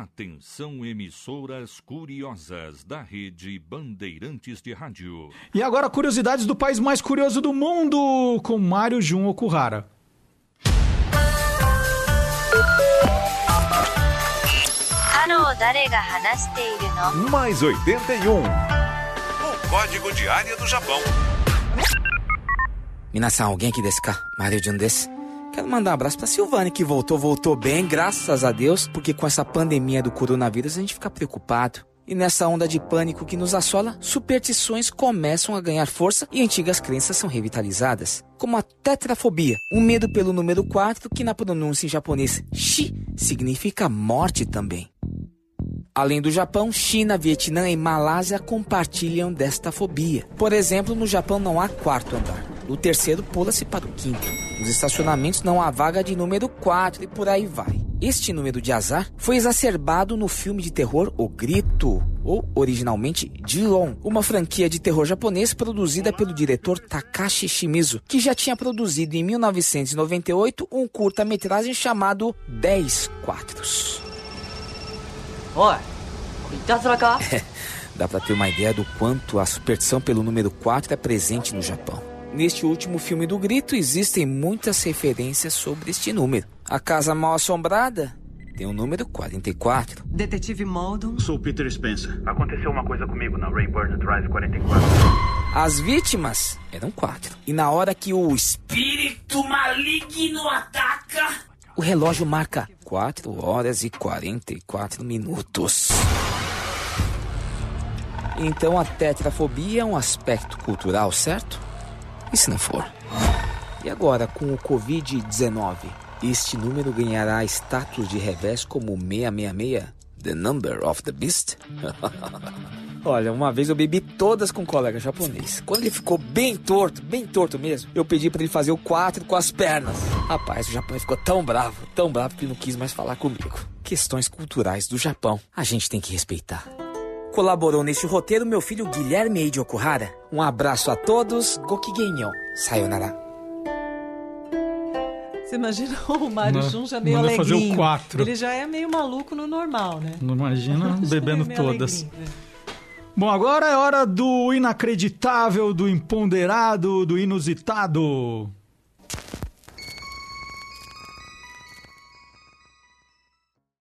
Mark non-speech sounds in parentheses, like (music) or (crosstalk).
Atenção emissoras curiosas da rede Bandeirantes de Rádio. E agora curiosidades do país mais curioso do mundo com Mário Jun Okuhara. Mais 81. O código de área do Japão. Minasan, alguém aqui desse cá? Mário Jun desse? Quero mandar um abraço pra Silvane, que voltou, voltou bem, graças a Deus, porque com essa pandemia do coronavírus a gente fica preocupado. E nessa onda de pânico que nos assola, superstições começam a ganhar força e antigas crenças são revitalizadas. Como a tetrafobia, um medo pelo número 4, que na pronúncia em japonês shi significa morte também. Além do Japão, China, Vietnã e Malásia compartilham desta fobia. Por exemplo, no Japão não há quarto andar. O terceiro pula-se para o quinto. Nos estacionamentos não há vaga de número 4 e por aí vai. Este número de azar foi exacerbado no filme de terror O Grito, ou originalmente Jion, uma franquia de terror japonês produzida pelo diretor Takashi Shimizu, que já tinha produzido em 1998 um curta-metragem chamado 10 Quatros. Oi, (laughs) Dá pra ter uma ideia do quanto a superstição pelo número 4 é presente no Japão. Neste último filme do Grito existem muitas referências sobre este número. A Casa Mal Assombrada tem o número 44. Detetive Maldon. Sou Peter Spencer. Aconteceu uma coisa comigo na Rayburn Drive 44. As vítimas eram quatro. E na hora que o espírito maligno ataca, o relógio marca 4 horas e 44 minutos. Então a tetrafobia é um aspecto cultural, certo? E se não for? E agora, com o Covid-19, este número ganhará status de revés como 666? The Number of the Beast? (laughs) Olha, uma vez eu bebi todas com um colega japonês. Quando ele ficou bem torto, bem torto mesmo, eu pedi para ele fazer o 4 com as pernas. Rapaz, o japonês ficou tão bravo, tão bravo que não quis mais falar comigo. Questões culturais do Japão. A gente tem que respeitar. Colaborou neste roteiro meu filho Guilherme Eiji Okuhara. Um abraço a todos. Gokigenyo. Sayonara. Você imagina (laughs) o Mário Jun já meio manda fazer o alegrinho. quatro. Ele já é meio maluco no normal, né? Não imagina (laughs) Já bebendo é todas. alegrinho, né? Bom, agora é hora do inacreditável, do imponderado, do inusitado.